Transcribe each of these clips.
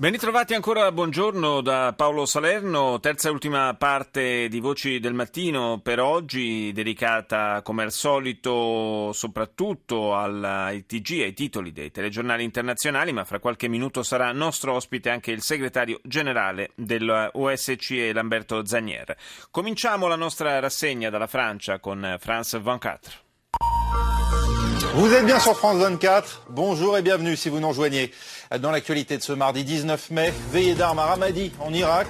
Ben ritrovati ancora, buongiorno da Paolo Salerno, terza e ultima parte di Voci del Mattino per oggi, dedicata come al solito soprattutto ai TG, ai titoli dei telegiornali internazionali, ma fra qualche minuto sarà nostro ospite anche il segretario generale dell'OSCE Lamberto Zagnier. Cominciamo la nostra rassegna dalla Francia con France 24. Vous êtes bien sur France 24. Bonjour et bienvenue si vous nous rejoignez. Dans l'actualité de ce mardi 19 mai, veillée d'armes à Ramadi en Irak.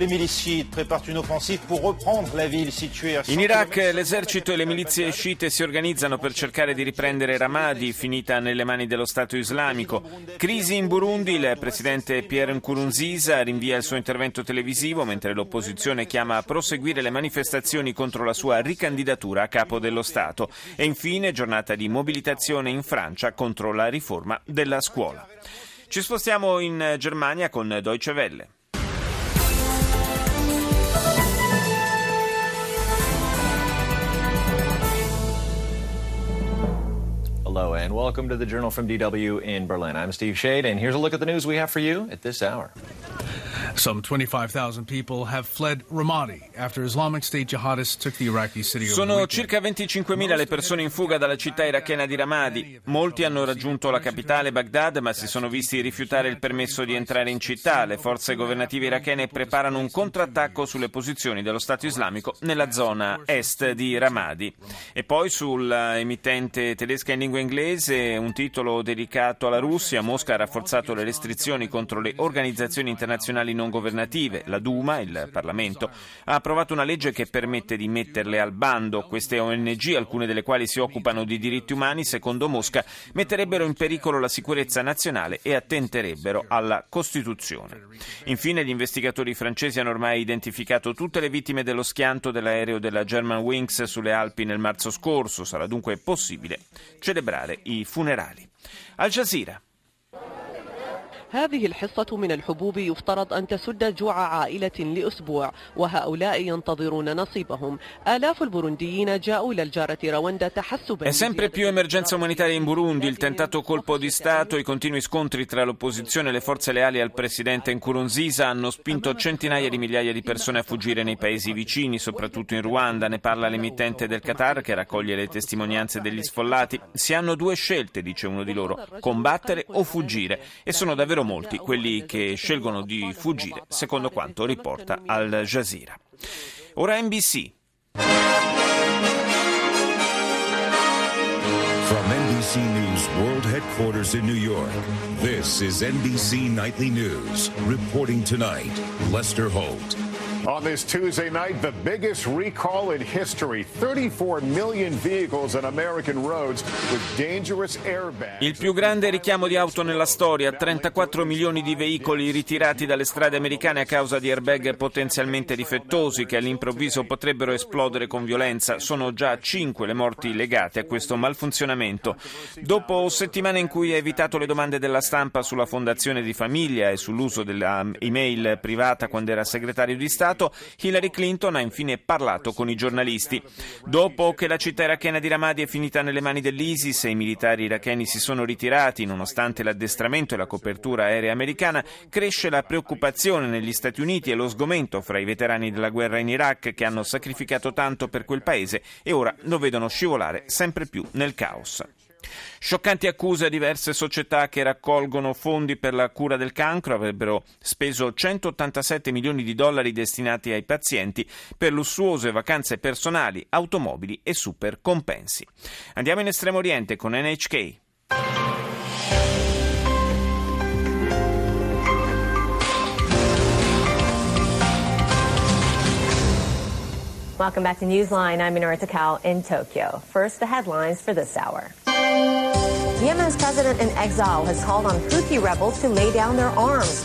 Le milizie sciite préparent une offensive pour reprendre la ville située In Iraq l'esercito e le milizie sciite si organizzano per cercare di riprendere Ramadi, finita nelle mani dello Stato islamico. Crisi in Burundi, il presidente Pierre Nkurunziza rinvia il suo intervento televisivo mentre l'opposizione chiama a proseguire le manifestazioni contro la sua ricandidatura a capo dello Stato. E infine giornata di mobilitazione in Francia contro la riforma della scuola. Ci spostiamo in Germania con Deutsche Welle. Hello and welcome to the Journal from DW in Berlin. I'm Steve Shade, and here's a look at the news we have for you at this hour. Some 25,000 people have fled Ramadi after Islamic State jihadists took the Iraqi city Sono circa 25.000 le persone in fuga dalla città irachena di Ramadi. Molti hanno raggiunto la capitale Baghdad, ma si sono visti rifiutare il permesso di entrare in città. Le forze governative irachene preparano un contrattacco sulle posizioni dello Stato islamico nella zona est di Ramadi. E poi sull'emittente tedesca in lingua inglese un titolo dedicato alla Russia. Mosca ha rafforzato le restrizioni contro le organizzazioni internazionali non governative. La Duma, il Parlamento, ha approvato una legge che permette di metterle al bando. Queste ONG, alcune delle quali si occupano di diritti umani, secondo Mosca, metterebbero in pericolo la sicurezza nazionale e attenterebbero alla Costituzione. Infine, gli investigatori francesi hanno ormai identificato tutte le vittime dello schianto dell'aereo della Germanwings sulle Alpi nel marzo scorso. Sarà dunque possibile celebrare i funerali. Al Jazeera. هذه الحصة من الحبوب يفترض أن تسد جوع عائلة لأسبوع وهؤلاء ينتظرون نصيبهم آلاف البرونديين جاءوا إلى الجارة رواندا تحسبا È sempre più emergenza umanitaria in Burundi, il tentato colpo di Stato, i continui scontri tra l'opposizione e le forze leali al presidente Nkurunziza hanno spinto centinaia di migliaia di persone a fuggire nei paesi vicini, soprattutto in Ruanda. Ne parla l'emittente del Qatar che raccoglie le testimonianze degli sfollati. Si hanno due scelte, dice uno di loro, combattere o fuggire. E sono davvero molti quelli che scelgono di fuggire, secondo quanto riporta Al Jazeera. Ora NBC. From NBC News World Headquarters in New York, this is NBC Nightly News. Reporting tonight, Lester Holt. On this Tuesday night, the biggest recall in history 34 million vehicles on American roads with dangerous airbags. Il più grande richiamo di auto nella storia, 34 milioni di veicoli ritirati dalle strade americane a causa di airbag potenzialmente difettosi che all'improvviso potrebbero esplodere con violenza. Sono già 5 le morti legate a questo malfunzionamento. Dopo settimane in cui ha evitato le domande della stampa sulla fondazione di famiglia e sull'uso dell'email privata quando era segretario di Stato, Hillary Clinton ha infine parlato con i giornalisti. Dopo che la città irachena di Ramadi è finita nelle mani dell'ISIS e i militari iracheni si sono ritirati, nonostante l'addestramento e la copertura aerea americana, cresce la preoccupazione negli Stati Uniti e lo sgomento fra i veterani della guerra in Iraq che hanno sacrificato tanto per quel paese e ora lo vedono scivolare sempre più nel caos. Scioccanti accuse a diverse società che raccolgono fondi per la cura del cancro avrebbero speso 187 milioni di dollari destinati ai pazienti per lussuose vacanze personali, automobili e super compensi. Andiamo in Estremo Oriente con NHK. Welcome back to Newsline. I'm Minora Takao in Tokyo. First, the headlines for this hour. Yemen's president in exile has called on Houthi rebels to lay down their arms.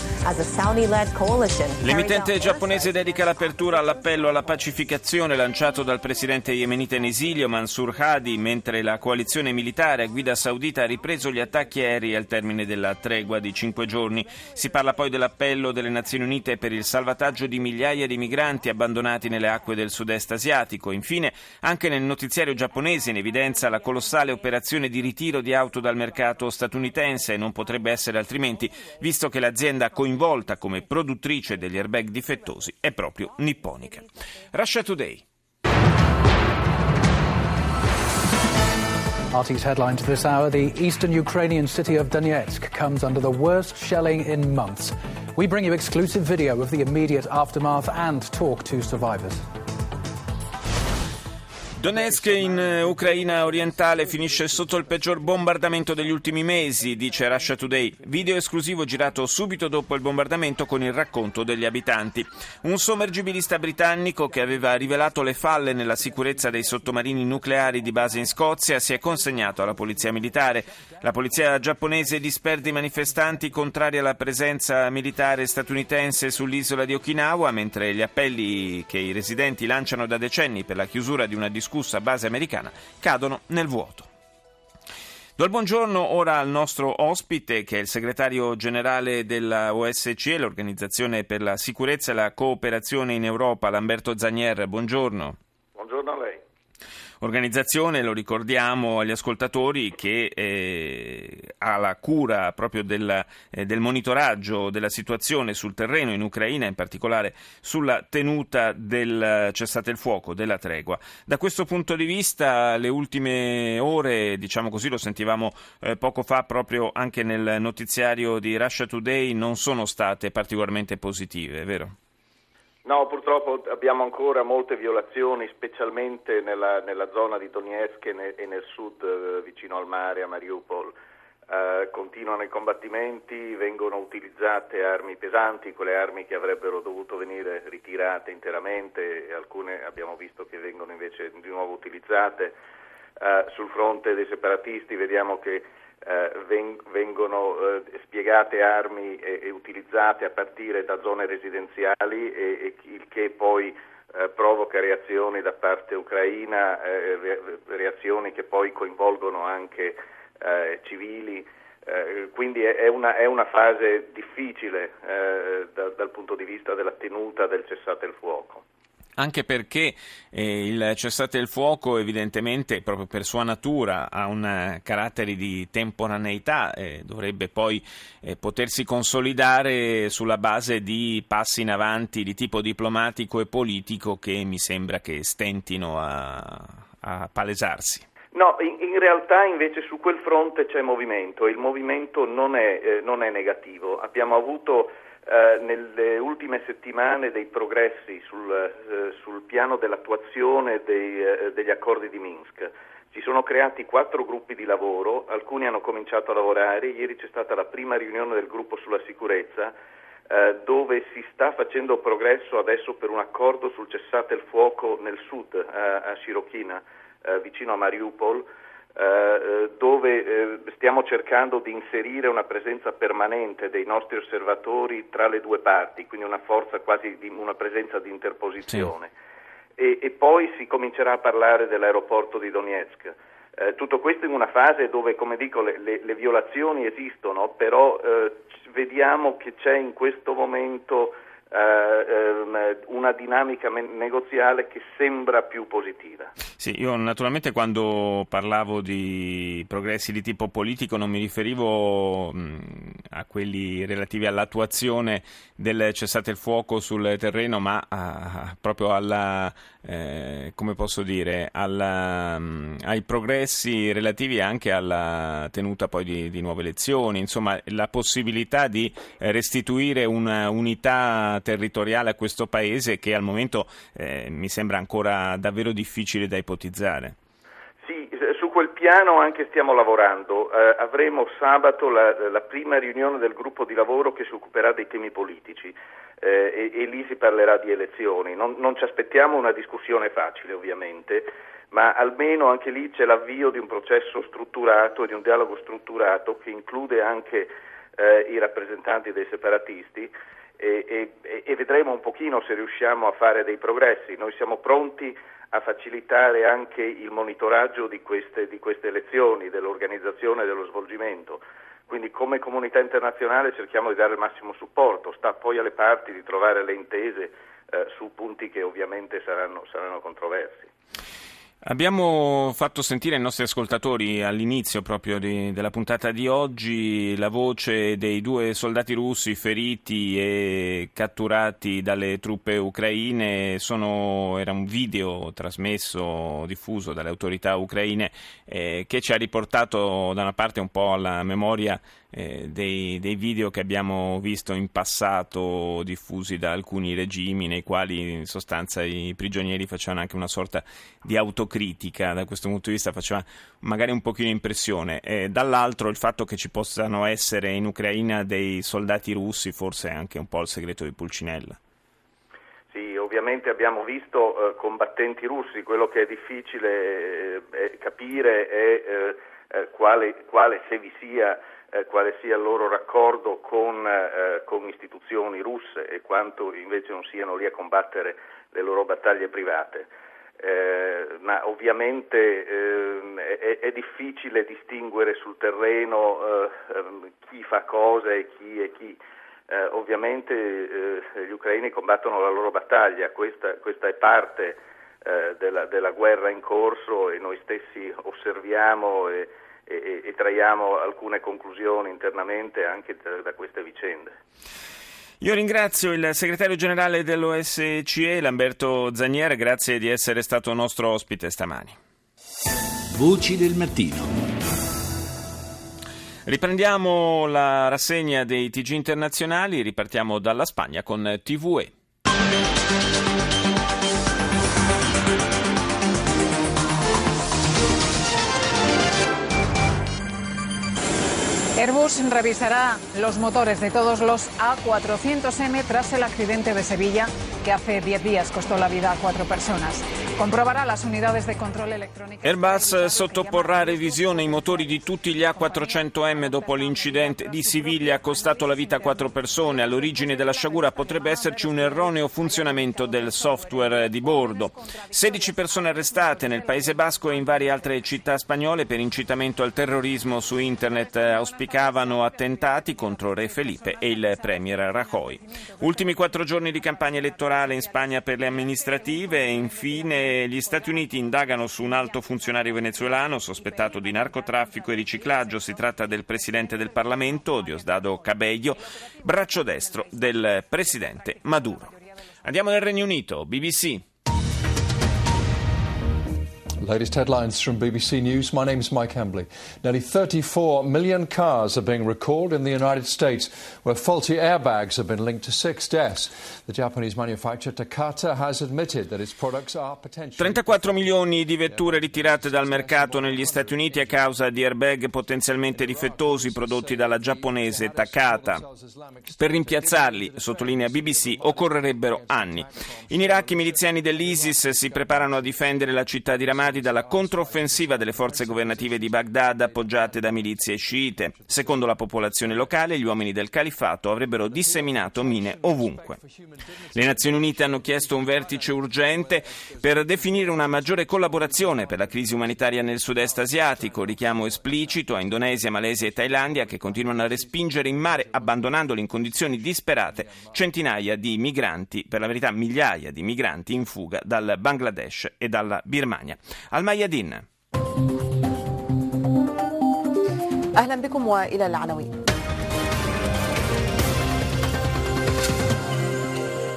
L'emittente giapponese dedica l'apertura all'appello alla pacificazione lanciato dal presidente yemenita in esilio Mansur Hadi, mentre la coalizione militare a guida saudita ha ripreso gli attacchi aerei al termine della tregua di cinque giorni. Si parla poi dell'appello delle Nazioni Unite per il salvataggio di migliaia di migranti abbandonati nelle acque del sud-est asiatico. Infine, anche nel notiziario giapponese in evidenza la colossale operazione di ritiro di auto dal mercato statunitense e non potrebbe essere altrimenti, visto che l'azienda coinvolta come produttrice degli airbag difettosi è proprio nipponica. Russia Today. RT's headline to this hour the eastern Ukrainian city of Donetsk comes under the worst shelling in months. We bring you exclusive video of the immediate aftermath and talk to survivors. Donetsk in eh, Ucraina orientale finisce sotto il peggior bombardamento degli ultimi mesi, dice Russia Today. Video esclusivo girato subito dopo il bombardamento con il racconto degli abitanti. Un sommergibilista britannico che aveva rivelato le falle nella sicurezza dei sottomarini nucleari di base in Scozia si è consegnato alla polizia militare. La polizia giapponese disperde i manifestanti contrari alla presenza militare statunitense sull'isola di Okinawa, mentre gli appelli che i residenti lanciano da decenni per la chiusura di una discussione discussa base americana cadono nel vuoto. Do il buongiorno ora al nostro ospite che è il segretario generale della OSCE, l'Organizzazione per la sicurezza e la cooperazione in Europa, Lamberto Zanier. Buongiorno. Buongiorno a lei. Organizzazione, lo ricordiamo agli ascoltatori, che eh, ha la cura proprio del, eh, del, monitoraggio della situazione sul terreno in Ucraina, in particolare sulla tenuta del cessate il fuoco, della tregua. Da questo punto di vista, le ultime ore, diciamo così, lo sentivamo eh, poco fa proprio anche nel notiziario di Russia Today, non sono state particolarmente positive, vero? No, purtroppo abbiamo ancora molte violazioni, specialmente nella, nella zona di Donetsk e nel, e nel sud, eh, vicino al mare, a Mariupol. Eh, continuano i combattimenti, vengono utilizzate armi pesanti, quelle armi che avrebbero dovuto venire ritirate interamente, e alcune abbiamo visto che vengono invece di nuovo utilizzate. Eh, sul fronte dei separatisti vediamo che vengono eh, spiegate armi e, e, utilizzate a partire da zone residenziali e, e il che poi eh, provoca reazioni da parte ucraina, eh, reazioni che poi coinvolgono anche eh, civili. Eh, quindi è, una, è, una, fase difficile da, dal punto di vista della tenuta del cessate il fuoco anche perché eh, il cessate il fuoco evidentemente proprio per sua natura ha un carattere di temporaneità e dovrebbe poi eh, potersi consolidare sulla base di passi in avanti di tipo diplomatico e politico che mi sembra che stentino a, a palesarsi. No, in, in, realtà invece su quel fronte c'è movimento e il movimento non è, eh, non è negativo. Abbiamo avuto eh, nelle ultime settimane dei progressi sul, eh, sul piano dell'attuazione dei, eh, degli accordi di Minsk. Si sono creati quattro gruppi di lavoro, alcuni hanno cominciato a lavorare, ieri c'è stata la prima riunione del gruppo sulla sicurezza eh, dove si sta facendo progresso adesso per un accordo sul cessate il fuoco nel sud, a Shirokina, vicino a Mariupol eh, eh, dove eh, stiamo cercando di inserire una presenza permanente dei nostri osservatori tra le due parti, quindi una forza quasi di una presenza di interposizione. Sì. E, e, poi si comincerà a parlare dell'aeroporto di Donetsk. Eh, tutto questo in una fase dove, come dico, le, le, le violazioni esistono, però eh, vediamo che c'è in questo momento eh, una dinamica negoziale che sembra più positiva. Sì, io naturalmente quando parlavo di progressi di tipo politico non mi riferivo mh, a quelli relativi all'attuazione del cessate il fuoco sul terreno, ma a, proprio alla, eh, come posso dire, alla, mh, ai progressi relativi anche alla tenuta poi di, di nuove elezioni, insomma la possibilità di restituire un'unità territoriale a questo paese che al momento eh, mi sembra ancora davvero difficile da ipotizzare. Sì, su quel piano anche stiamo lavorando. Eh, avremo sabato la, la, prima riunione del gruppo di lavoro che si occuperà dei temi politici eh, e, e, lì si parlerà di elezioni. Non, non ci aspettiamo una discussione facile ovviamente, ma almeno anche lì c'è l'avvio di un processo strutturato, di un dialogo strutturato che include anche eh, i rappresentanti dei separatisti e, e, e vedremo un pochino se riusciamo a fare dei progressi. Noi siamo pronti a facilitare anche il monitoraggio di queste, di queste elezioni, dell'organizzazione e dello svolgimento. Quindi come comunità internazionale cerchiamo di dare il massimo supporto, sta poi alle parti di trovare le intese eh, su punti che ovviamente saranno, saranno controversi. Abbiamo fatto sentire ai nostri ascoltatori all'inizio proprio di, della puntata di oggi la voce dei due soldati russi feriti e catturati dalle truppe ucraine. Sono, era un video trasmesso, diffuso dalle autorità ucraine eh, che ci ha riportato da una parte un po' alla memoria eh, dei, dei, video che abbiamo visto in passato diffusi da alcuni regimi nei quali in sostanza i prigionieri facevano anche una sorta di autocritica, da questo punto di vista faceva magari un pochino impressione. E dall'altro il fatto che ci possano essere in Ucraina dei soldati russi forse è anche un po' il segreto di Pulcinella. Sì, ovviamente abbiamo visto eh, combattenti russi, quello che è difficile eh, capire è eh, eh, quale, quale, se vi sia eh, quale sia il loro raccordo con, eh, con, istituzioni russe e quanto invece non siano lì a combattere le loro battaglie private. Eh, ma ovviamente ehm, è, è, difficile distinguere sul terreno eh, ehm, chi fa cosa e chi è chi. Eh, ovviamente eh, gli ucraini combattono la loro battaglia, questa, questa è parte della, della, guerra in corso e noi stessi osserviamo e, e, e traiamo alcune conclusioni internamente anche da, da queste vicende. Io ringrazio il segretario generale dell'OSCE, Lamberto Zanier, grazie di essere stato nostro ospite stamani. Voci del mattino. Riprendiamo la rassegna dei TG internazionali, ripartiamo dalla Spagna con TVE. Airbus revisará los motores de todos los A400M tras el accidente de Sevilla que hace 10 días costó la vida a cuatro personas. Airbus sottoporrà a revisione i motori di tutti gli A400M dopo l'incidente di Siviglia costato la vita a quattro persone. All'origine della sciagura potrebbe esserci un erroneo funzionamento del software di bordo. 16 persone arrestate nel Paese Basco e in varie altre città spagnole per incitamento al terrorismo su internet auspicavano attentati contro Re Felipe e il premier Rajoy. Ultimi quattro giorni di campagna elettorale in Spagna per le amministrative e infine gli Stati Uniti indagano su un alto funzionario venezuelano sospettato di narcotraffico e riciclaggio. Si tratta del presidente del Parlamento, Diosdado Cabello, braccio destro del presidente Maduro. Andiamo nel Regno Unito, BBC. Latest headlines from BBC News. My name is Mike Hambley. Nearly 34 million cars are being recalled in the United States, where faulty airbags have been linked to six deaths. The Japanese manufacturer Takata has admitted that its products are potentially. 34 milioni di vetture ritirate dal mercato negli Stati Uniti a causa di airbag potenzialmente difettosi prodotti dalla giapponese Takata. Per rimpiazzarli, sottolinea BBC, occorrerebbero anni. In Iraq i miliziani dell'ISIS si preparano a difendere la città di Ramadi dalla controffensiva delle forze governative di Baghdad appoggiate da milizie sciite. Secondo la popolazione locale, gli uomini del califato avrebbero disseminato mine ovunque. Le Nazioni Unite hanno chiesto un vertice urgente per definire una maggiore collaborazione per la crisi umanitaria nel sud-est asiatico, richiamo esplicito a Indonesia, Malesia e Thailandia che continuano a respingere in mare, abbandonandoli in condizioni disperate, centinaia di migranti, per la verità migliaia di migranti in fuga dal Bangladesh e dalla Birmania. الميادين. أهلا بكم وإلى العناوين.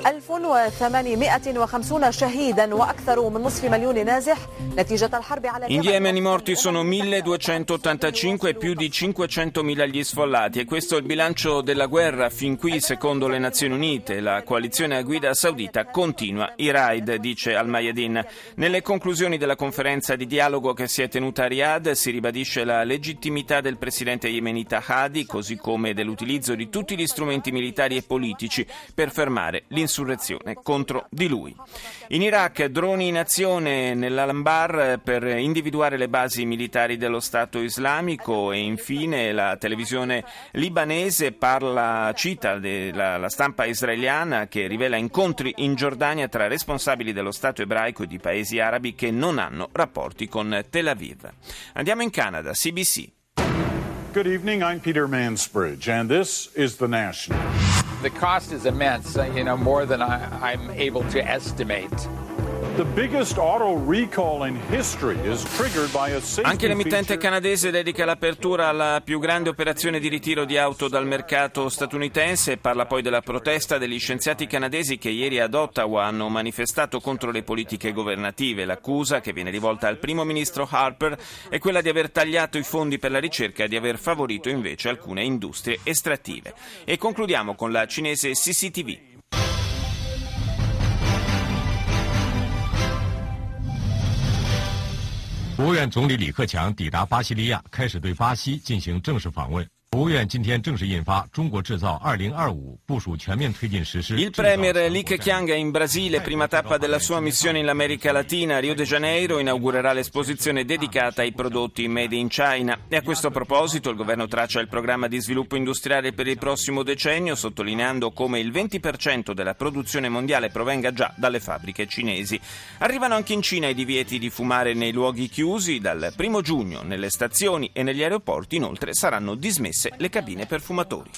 1850 شهيدا واكثر من نصف مليون نازح نتيجه الحرب على In Yemen i morti sono 1285 e più di 500.000 gli sfollati e questo è il bilancio della guerra fin qui secondo le Nazioni Unite. La coalizione a guida saudita continua i raid, dice Al-Mayadin. Nelle conclusioni della conferenza di dialogo che si è tenuta a Riyadh si ribadisce la legittimità del presidente yemenita Hadi così come dell'utilizzo di tutti gli strumenti militari e politici per fermare l'insorgenza insurrezione contro di lui. In Iraq droni in azione nell'Alambar per individuare le basi militari dello Stato islamico e infine la televisione libanese parla, cita la, la stampa israeliana che rivela incontri in Giordania tra responsabili dello Stato ebraico e di paesi arabi che non hanno rapporti con Tel Aviv. Andiamo in Canada, CBC. Good evening, I'm Peter Mansbridge, and this is The National. The cost is immense, you know, more than I, I'm able to estimate. Anche l'emittente canadese dedica l'apertura alla più grande operazione di ritiro di auto dal mercato statunitense e parla poi della protesta degli scienziati canadesi che ieri ad Ottawa hanno manifestato contro le politiche governative. L'accusa che viene rivolta al primo ministro Harper è quella di aver tagliato i fondi per la ricerca e di aver favorito invece alcune industrie estrattive. E concludiamo con la cinese CCTV. 国务院总理李克强抵达巴西利亚，开始对巴西进行正式访问。Il premier Li Keqiang è in Brasile, prima tappa della sua missione in America Latina. Rio de Janeiro inaugurerà l'esposizione dedicata ai prodotti made in China. E a questo proposito il governo traccia il programma di sviluppo industriale per il prossimo decennio, sottolineando come il 20% della produzione mondiale provenga già dalle fabbriche cinesi. Arrivano anche in Cina i divieti di fumare nei luoghi chiusi. Dal primo giugno nelle stazioni e negli aeroporti inoltre saranno dismessi le cabine per fumatori.